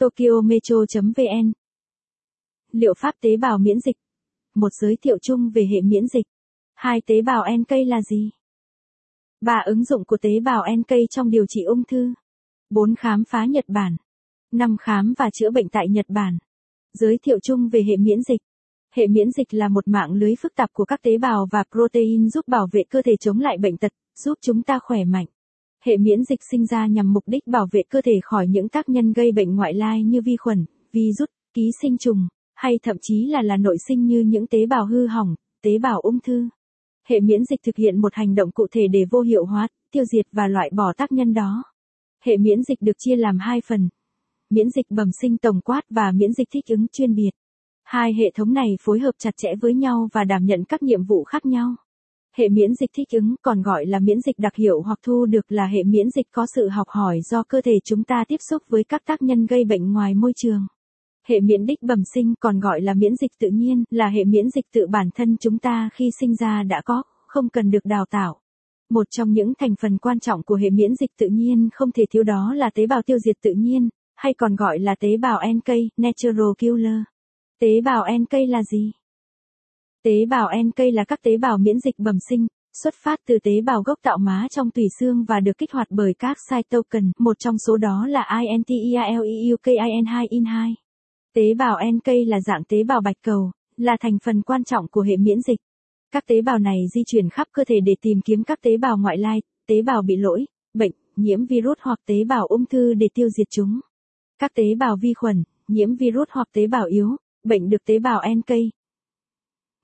TokyoMetro.vn. Liệu pháp tế bào miễn dịch Một giới thiệu chung về hệ miễn dịch. Hai tế bào NK là gì? Ba ứng dụng của tế bào NK trong điều trị ung thư. 4 khám phá Nhật Bản. 5 khám và chữa bệnh tại Nhật Bản. Giới thiệu chung về hệ miễn dịch. Hệ miễn dịch là một mạng lưới phức tạp của các tế bào và protein giúp bảo vệ cơ thể chống lại bệnh tật, giúp chúng ta khỏe mạnh. Hệ miễn dịch sinh ra nhằm mục đích bảo vệ cơ thể khỏi những tác nhân gây bệnh ngoại lai như vi khuẩn, virus, ký sinh trùng, hay thậm chí là là nội sinh như những tế bào hư hỏng, tế bào ung thư. Hệ miễn dịch thực hiện một hành động cụ thể để vô hiệu hóa, tiêu diệt và loại bỏ tác nhân đó. Hệ miễn dịch được chia làm hai phần. Miễn dịch bẩm sinh tổng quát và miễn dịch thích ứng chuyên biệt. Hai hệ thống này phối hợp chặt chẽ với nhau và đảm nhận các nhiệm vụ khác nhau. Hệ miễn dịch thích ứng còn gọi là miễn dịch đặc hiệu hoặc thu được là hệ miễn dịch có sự học hỏi do cơ thể chúng ta tiếp xúc với các tác nhân gây bệnh ngoài môi trường. Hệ miễn đích bẩm sinh còn gọi là miễn dịch tự nhiên là hệ miễn dịch tự bản thân chúng ta khi sinh ra đã có, không cần được đào tạo. Một trong những thành phần quan trọng của hệ miễn dịch tự nhiên không thể thiếu đó là tế bào tiêu diệt tự nhiên, hay còn gọi là tế bào NK, Natural Killer. Tế bào NK là gì? Tế bào NK là các tế bào miễn dịch bẩm sinh, xuất phát từ tế bào gốc tạo má trong tủy xương và được kích hoạt bởi các cytokine, một trong số đó là INTEILEUKIN2-IN2. Tế bào NK là dạng tế bào bạch cầu, là thành phần quan trọng của hệ miễn dịch. Các tế bào này di chuyển khắp cơ thể để tìm kiếm các tế bào ngoại lai, tế bào bị lỗi, bệnh, nhiễm virus hoặc tế bào ung thư để tiêu diệt chúng. Các tế bào vi khuẩn, nhiễm virus hoặc tế bào yếu, bệnh được tế bào NK.